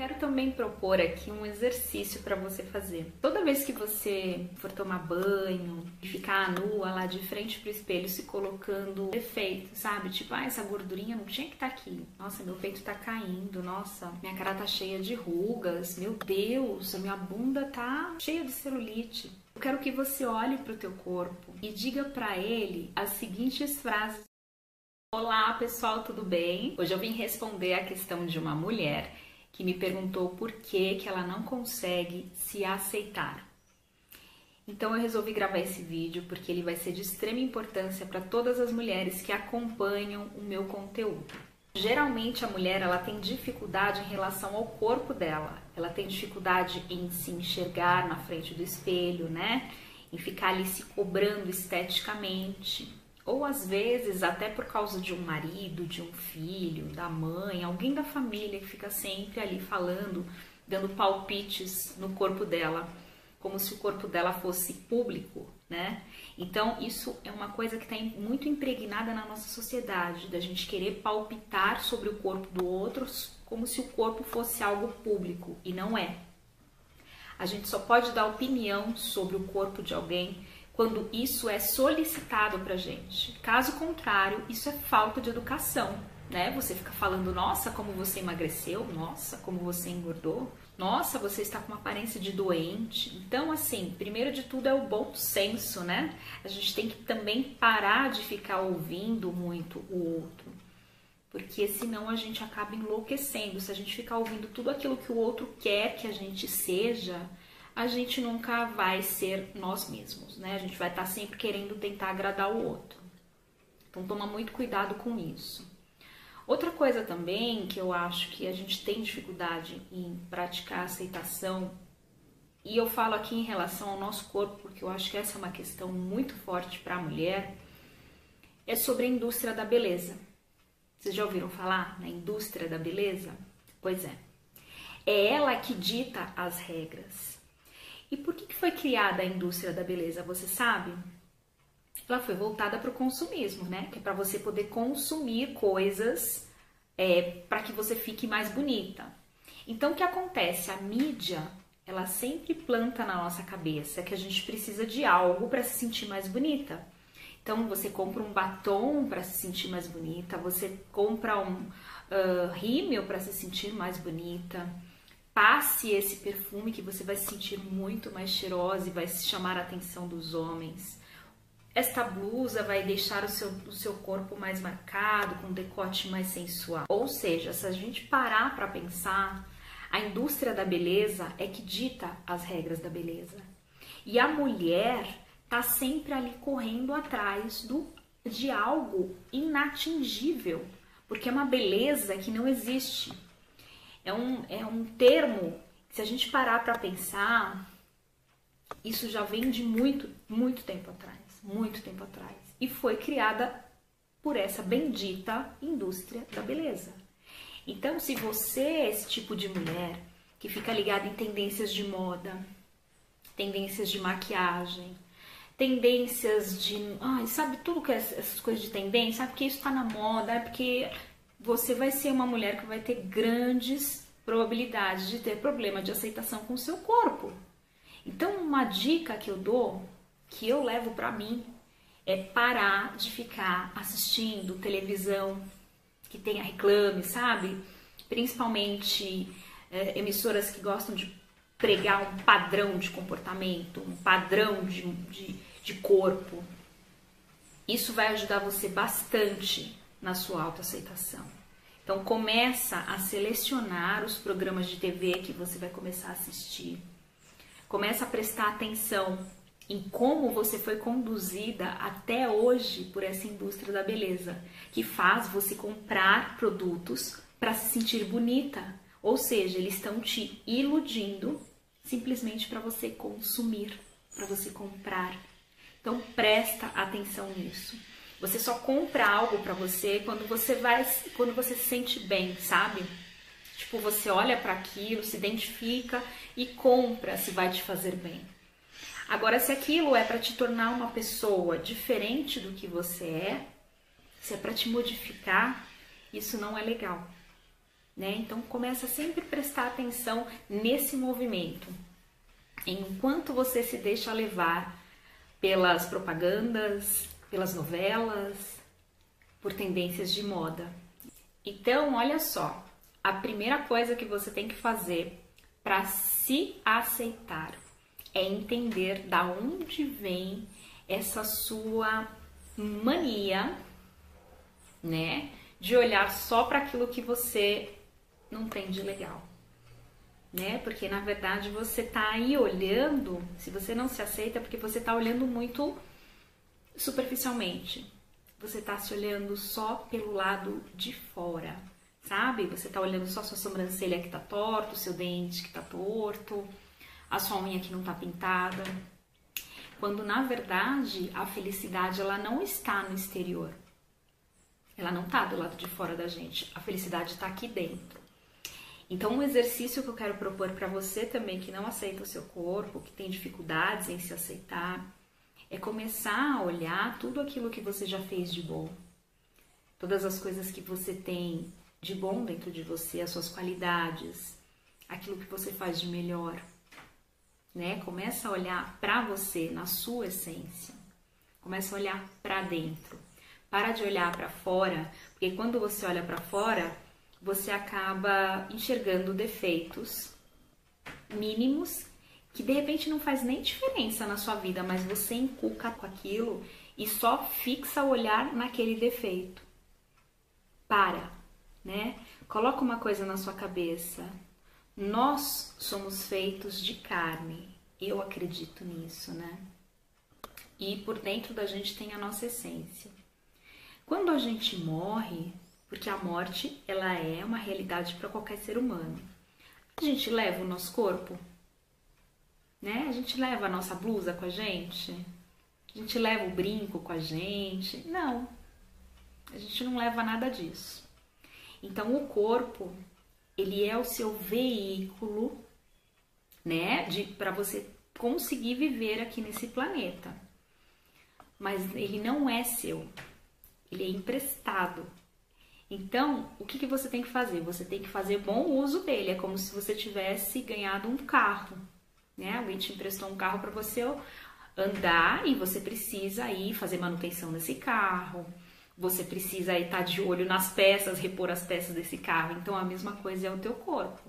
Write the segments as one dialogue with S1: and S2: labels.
S1: quero também propor aqui um exercício para você fazer. Toda vez que você for tomar banho e ficar nua lá de frente pro espelho se colocando defeito, sabe? Tipo, ah, essa gordurinha não tinha que estar tá aqui. Nossa, meu peito tá caindo. Nossa, minha cara tá cheia de rugas. Meu Deus, a minha bunda tá cheia de celulite. Eu quero que você olhe para o teu corpo e diga para ele as seguintes frases Olá pessoal, tudo bem? Hoje eu vim responder a questão de uma mulher que me perguntou por que, que ela não consegue se aceitar. Então eu resolvi gravar esse vídeo porque ele vai ser de extrema importância para todas as mulheres que acompanham o meu conteúdo. Geralmente a mulher ela tem dificuldade em relação ao corpo dela. Ela tem dificuldade em se enxergar na frente do espelho, né? Em ficar ali se cobrando esteticamente ou às vezes até por causa de um marido, de um filho, da mãe, alguém da família que fica sempre ali falando, dando palpites no corpo dela, como se o corpo dela fosse público, né? Então isso é uma coisa que está muito impregnada na nossa sociedade, da gente querer palpitar sobre o corpo do outro como se o corpo fosse algo público e não é. A gente só pode dar opinião sobre o corpo de alguém quando isso é solicitado para gente. Caso contrário, isso é falta de educação, né? Você fica falando, nossa, como você emagreceu, nossa, como você engordou, nossa, você está com uma aparência de doente. Então, assim, primeiro de tudo é o bom senso, né? A gente tem que também parar de ficar ouvindo muito o outro. Porque senão a gente acaba enlouquecendo. Se a gente ficar ouvindo tudo aquilo que o outro quer que a gente seja, a gente nunca vai ser nós mesmos, né? A gente vai estar sempre querendo tentar agradar o outro. Então toma muito cuidado com isso. Outra coisa também que eu acho que a gente tem dificuldade em praticar aceitação, e eu falo aqui em relação ao nosso corpo, porque eu acho que essa é uma questão muito forte para a mulher, é sobre a indústria da beleza. Vocês já ouviram falar na indústria da beleza? Pois é. É ela que dita as regras. E por que foi criada a indústria da beleza? Você sabe? Ela foi voltada para o consumismo, né? Que é para você poder consumir coisas é, para que você fique mais bonita. Então, o que acontece? A mídia, ela sempre planta na nossa cabeça que a gente precisa de algo para se sentir mais bonita. Então, você compra um batom para se sentir mais bonita, você compra um uh, rímel para se sentir mais bonita passe esse perfume que você vai se sentir muito mais cheirosa e vai chamar a atenção dos homens. Esta blusa vai deixar o seu, o seu corpo mais marcado, com um decote mais sensual. Ou seja, se a gente parar para pensar, a indústria da beleza é que dita as regras da beleza. E a mulher tá sempre ali correndo atrás do, de algo inatingível, porque é uma beleza que não existe é um, é um termo, se a gente parar para pensar, isso já vem de muito, muito tempo atrás, muito tempo atrás. E foi criada por essa bendita indústria da beleza. Então, se você é esse tipo de mulher que fica ligada em tendências de moda, tendências de maquiagem, tendências de. Ai, sabe tudo que é essas coisas de tendência? Ah, porque isso tá na moda, é porque você vai ser uma mulher que vai ter grandes probabilidades de ter problema de aceitação com o seu corpo. Então, uma dica que eu dou, que eu levo para mim, é parar de ficar assistindo televisão que tenha reclame, sabe? Principalmente é, emissoras que gostam de pregar um padrão de comportamento, um padrão de, de, de corpo. Isso vai ajudar você bastante na sua autoaceitação. Então começa a selecionar os programas de TV que você vai começar a assistir. Começa a prestar atenção em como você foi conduzida até hoje por essa indústria da beleza, que faz você comprar produtos para se sentir bonita. Ou seja, eles estão te iludindo simplesmente para você consumir, para você comprar. Então presta atenção nisso. Você só compra algo para você quando você vai, quando você se sente bem, sabe? Tipo, você olha para aquilo, se identifica e compra se vai te fazer bem. Agora, se aquilo é para te tornar uma pessoa diferente do que você é, se é para te modificar, isso não é legal. né? Então começa sempre a prestar atenção nesse movimento. Enquanto você se deixa levar pelas propagandas, pelas novelas, por tendências de moda. Então, olha só, a primeira coisa que você tem que fazer para se aceitar é entender da onde vem essa sua mania, né, de olhar só para aquilo que você não tem de legal. Né? Porque na verdade você tá aí olhando, se você não se aceita, porque você tá olhando muito superficialmente. Você tá se olhando só pelo lado de fora, sabe? Você tá olhando só sua sobrancelha que tá torta, o seu dente que tá torto, a sua unha que não tá pintada. Quando na verdade a felicidade ela não está no exterior. Ela não tá do lado de fora da gente. A felicidade está aqui dentro. Então, um exercício que eu quero propor para você também que não aceita o seu corpo, que tem dificuldades em se aceitar, é começar a olhar tudo aquilo que você já fez de bom. Todas as coisas que você tem de bom dentro de você, as suas qualidades, aquilo que você faz de melhor. Né? Começa a olhar para você, na sua essência. Começa a olhar para dentro. Para de olhar para fora, porque quando você olha para fora, você acaba enxergando defeitos mínimos que de repente não faz nem diferença na sua vida, mas você inculca com aquilo e só fixa o olhar naquele defeito. Para, né? Coloca uma coisa na sua cabeça. Nós somos feitos de carne. Eu acredito nisso, né? E por dentro da gente tem a nossa essência. Quando a gente morre, porque a morte ela é uma realidade para qualquer ser humano. A gente leva o nosso corpo, né? A gente leva a nossa blusa com a gente, a gente leva o brinco com a gente. Não, a gente não leva nada disso. Então o corpo ele é o seu veículo, né, de para você conseguir viver aqui nesse planeta. Mas ele não é seu. Ele é emprestado então, o que, que você tem que fazer? Você tem que fazer bom uso dele. É como se você tivesse ganhado um carro, né? Alguém te emprestou um carro para você andar e você precisa aí fazer manutenção desse carro. Você precisa aí estar tá de olho nas peças, repor as peças desse carro. Então, a mesma coisa é o teu corpo.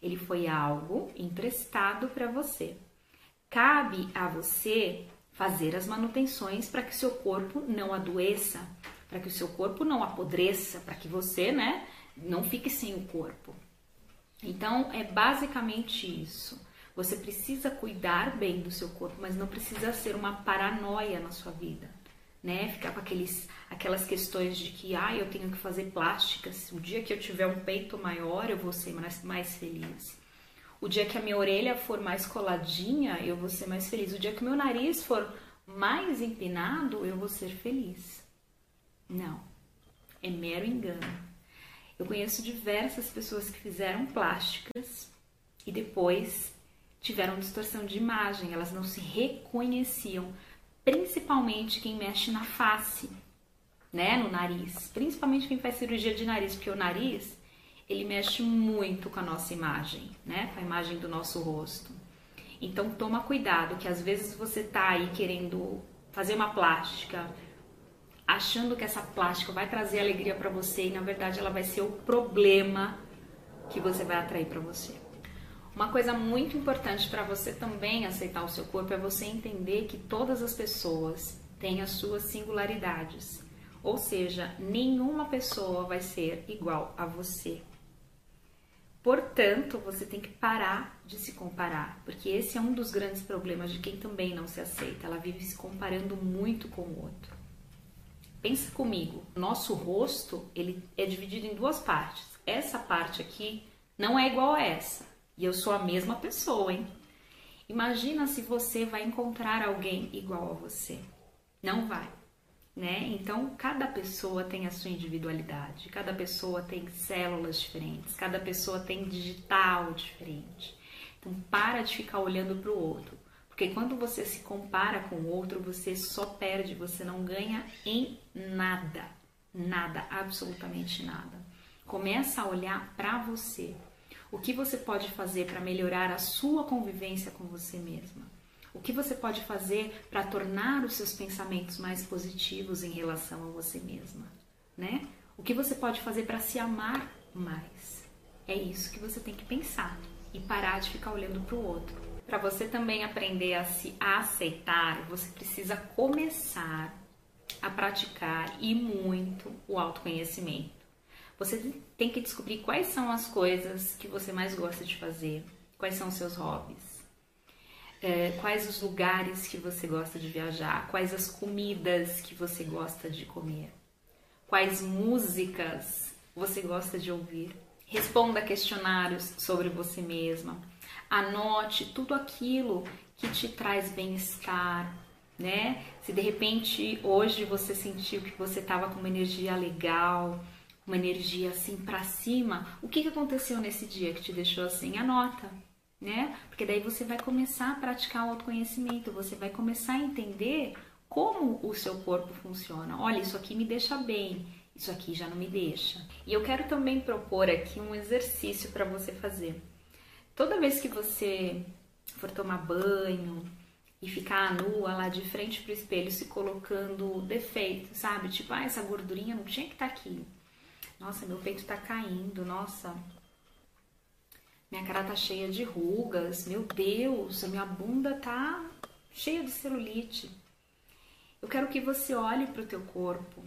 S1: Ele foi algo emprestado para você. Cabe a você fazer as manutenções para que seu corpo não adoeça, para que o seu corpo não apodreça, para que você, né, não fique sem o corpo. Então, é basicamente isso. Você precisa cuidar bem do seu corpo, mas não precisa ser uma paranoia na sua vida, né? Ficar com aqueles, aquelas questões de que, ah, eu tenho que fazer plásticas. O dia que eu tiver um peito maior, eu vou ser mais, mais feliz. O dia que a minha orelha for mais coladinha, eu vou ser mais feliz. O dia que meu nariz for mais empinado, eu vou ser feliz. Não, é mero engano. Eu conheço diversas pessoas que fizeram plásticas e depois tiveram distorção de imagem, elas não se reconheciam, principalmente quem mexe na face, né, no nariz, principalmente quem faz cirurgia de nariz, porque o nariz ele mexe muito com a nossa imagem, né, com a imagem do nosso rosto. Então toma cuidado, que às vezes você tá aí querendo fazer uma plástica, achando que essa plástica vai trazer alegria para você e na verdade ela vai ser o problema que você vai atrair para você. Uma coisa muito importante para você também aceitar o seu corpo é você entender que todas as pessoas têm as suas singularidades. Ou seja, nenhuma pessoa vai ser igual a você. Portanto, você tem que parar de se comparar, porque esse é um dos grandes problemas de quem também não se aceita. Ela vive se comparando muito com o outro. Pensa comigo, nosso rosto ele é dividido em duas partes. Essa parte aqui não é igual a essa. E eu sou a mesma pessoa, hein? Imagina se você vai encontrar alguém igual a você. Não vai, né? Então, cada pessoa tem a sua individualidade, cada pessoa tem células diferentes, cada pessoa tem digital diferente. Então, para de ficar olhando para o outro. Porque quando você se compara com o outro, você só perde, você não ganha em nada. Nada, absolutamente nada. Começa a olhar para você. O que você pode fazer para melhorar a sua convivência com você mesma? O que você pode fazer para tornar os seus pensamentos mais positivos em relação a você mesma, né? O que você pode fazer para se amar mais? É isso que você tem que pensar e parar de ficar olhando para o outro. Para você também aprender a se aceitar, você precisa começar a praticar e muito o autoconhecimento. Você tem que descobrir quais são as coisas que você mais gosta de fazer, quais são os seus hobbies, é, quais os lugares que você gosta de viajar, quais as comidas que você gosta de comer, quais músicas você gosta de ouvir. Responda questionários sobre você mesma. Anote tudo aquilo que te traz bem-estar, né? Se de repente hoje você sentiu que você estava com uma energia legal, uma energia assim para cima, o que, que aconteceu nesse dia que te deixou assim? Anota, né? Porque daí você vai começar a praticar o autoconhecimento, você vai começar a entender como o seu corpo funciona. Olha, isso aqui me deixa bem, isso aqui já não me deixa. E eu quero também propor aqui um exercício para você fazer. Toda vez que você for tomar banho e ficar nua lá de frente pro espelho se colocando defeito, sabe? Tipo, ah, essa gordurinha não tinha que estar tá aqui. Nossa, meu peito tá caindo, nossa. Minha cara tá cheia de rugas, meu Deus, a minha bunda tá cheia de celulite. Eu quero que você olhe para o teu corpo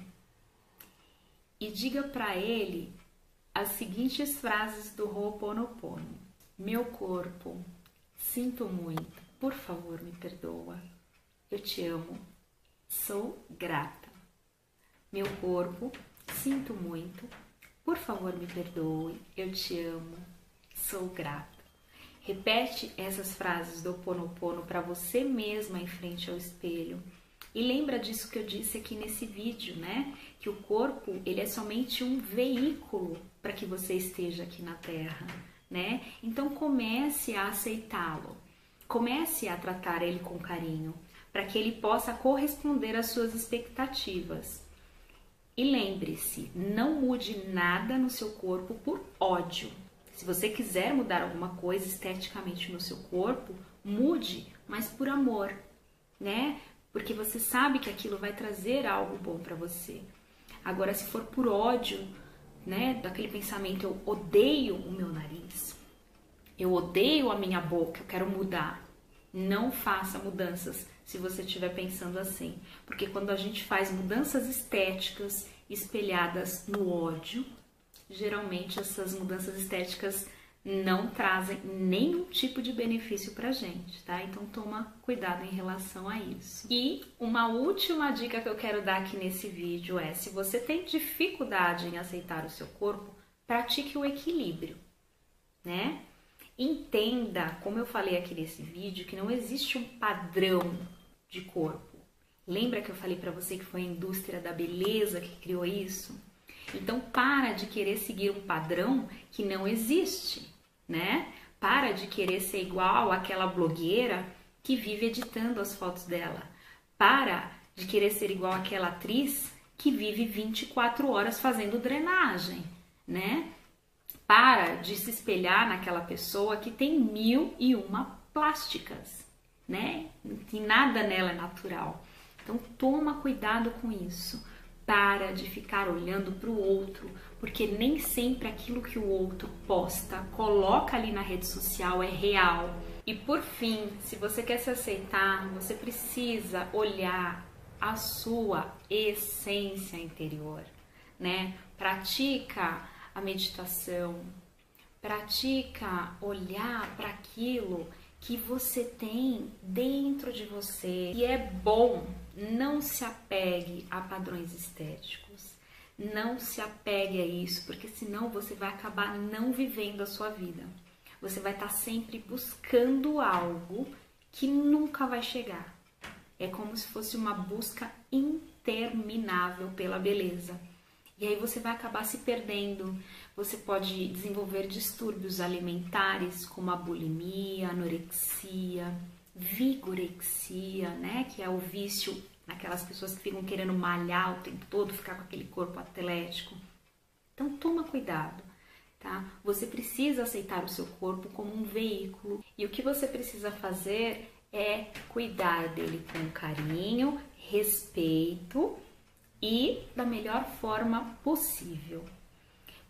S1: e diga para ele as seguintes frases do Ho'oponopono. Meu corpo, sinto muito, por favor, me perdoa. Eu te amo, sou grata. Meu corpo, sinto muito, por favor, me perdoe, eu te amo, sou grata. Repete essas frases do Ponopono para você mesma em frente ao espelho. E lembra disso que eu disse aqui nesse vídeo, né? Que o corpo, ele é somente um veículo para que você esteja aqui na Terra, né? Então comece a aceitá-lo. Comece a tratar ele com carinho, para que ele possa corresponder às suas expectativas. E lembre-se, não mude nada no seu corpo por ódio. Se você quiser mudar alguma coisa esteticamente no seu corpo, mude, mas por amor, né? Porque você sabe que aquilo vai trazer algo bom para você. Agora, se for por ódio, né, daquele pensamento eu odeio o meu nariz, eu odeio a minha boca, eu quero mudar. Não faça mudanças se você estiver pensando assim. Porque quando a gente faz mudanças estéticas espelhadas no ódio, geralmente essas mudanças estéticas não trazem nenhum tipo de benefício pra gente, tá? Então toma cuidado em relação a isso. E uma última dica que eu quero dar aqui nesse vídeo é: se você tem dificuldade em aceitar o seu corpo, pratique o equilíbrio, né? Entenda, como eu falei aqui nesse vídeo, que não existe um padrão de corpo. Lembra que eu falei para você que foi a indústria da beleza que criou isso? Então para de querer seguir um padrão que não existe, né? Para de querer ser igual àquela blogueira que vive editando as fotos dela. Para de querer ser igual àquela atriz que vive 24 horas fazendo drenagem, né? Para de se espelhar naquela pessoa que tem mil e uma plásticas, né? Que nada nela é natural. Então toma cuidado com isso. Para de ficar olhando para o outro, porque nem sempre aquilo que o outro posta, coloca ali na rede social é real. E por fim, se você quer se aceitar, você precisa olhar a sua essência interior, né? Pratica a meditação, pratica olhar para aquilo que você tem dentro de você. E é bom, não se apegue a padrões estéticos. Não se apegue a isso, porque senão você vai acabar não vivendo a sua vida. Você vai estar sempre buscando algo que nunca vai chegar. É como se fosse uma busca interminável pela beleza. E aí você vai acabar se perdendo. Você pode desenvolver distúrbios alimentares como a bulimia, anorexia, vigorexia, né, que é o vício naquelas pessoas que ficam querendo malhar o tempo todo, ficar com aquele corpo atlético. Então toma cuidado, tá? Você precisa aceitar o seu corpo como um veículo e o que você precisa fazer é cuidar dele com carinho, respeito e da melhor forma possível.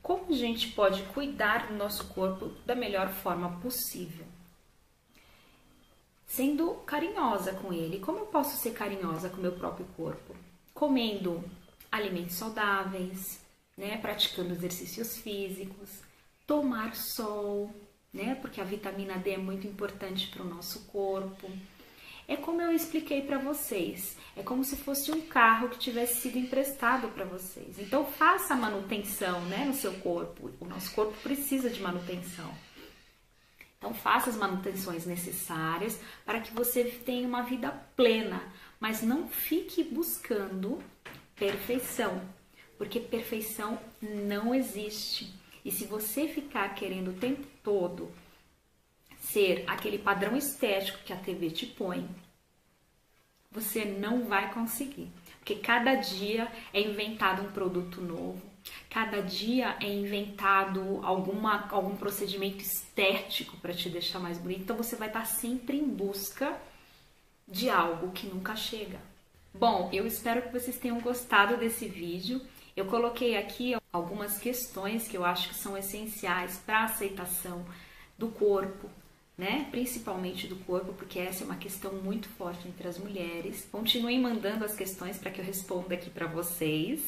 S1: Como a gente pode cuidar do nosso corpo da melhor forma possível? Sendo carinhosa com ele. Como eu posso ser carinhosa com o meu próprio corpo? Comendo alimentos saudáveis, né? Praticando exercícios físicos, tomar sol, né? Porque a vitamina D é muito importante para o nosso corpo. É como eu expliquei para vocês, é como se fosse um carro que tivesse sido emprestado para vocês. Então faça manutenção, né, no seu corpo. O nosso corpo precisa de manutenção. Então faça as manutenções necessárias para que você tenha uma vida plena, mas não fique buscando perfeição, porque perfeição não existe. E se você ficar querendo o tempo todo ser aquele padrão estético que a TV te põe, você não vai conseguir. Porque cada dia é inventado um produto novo, cada dia é inventado alguma, algum procedimento estético para te deixar mais bonito. Então você vai estar sempre em busca de algo que nunca chega. Bom, eu espero que vocês tenham gostado desse vídeo. Eu coloquei aqui algumas questões que eu acho que são essenciais para a aceitação do corpo, né? Principalmente do corpo, porque essa é uma questão muito forte entre as mulheres. Continuem mandando as questões para que eu responda aqui para vocês.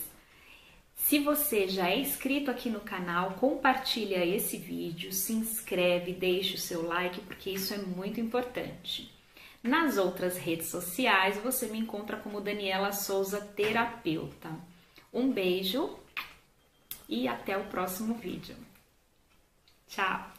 S1: Se você já é inscrito aqui no canal, compartilha esse vídeo, se inscreve, deixe o seu like, porque isso é muito importante. Nas outras redes sociais, você me encontra como Daniela Souza Terapeuta. Um beijo e até o próximo vídeo. Tchau!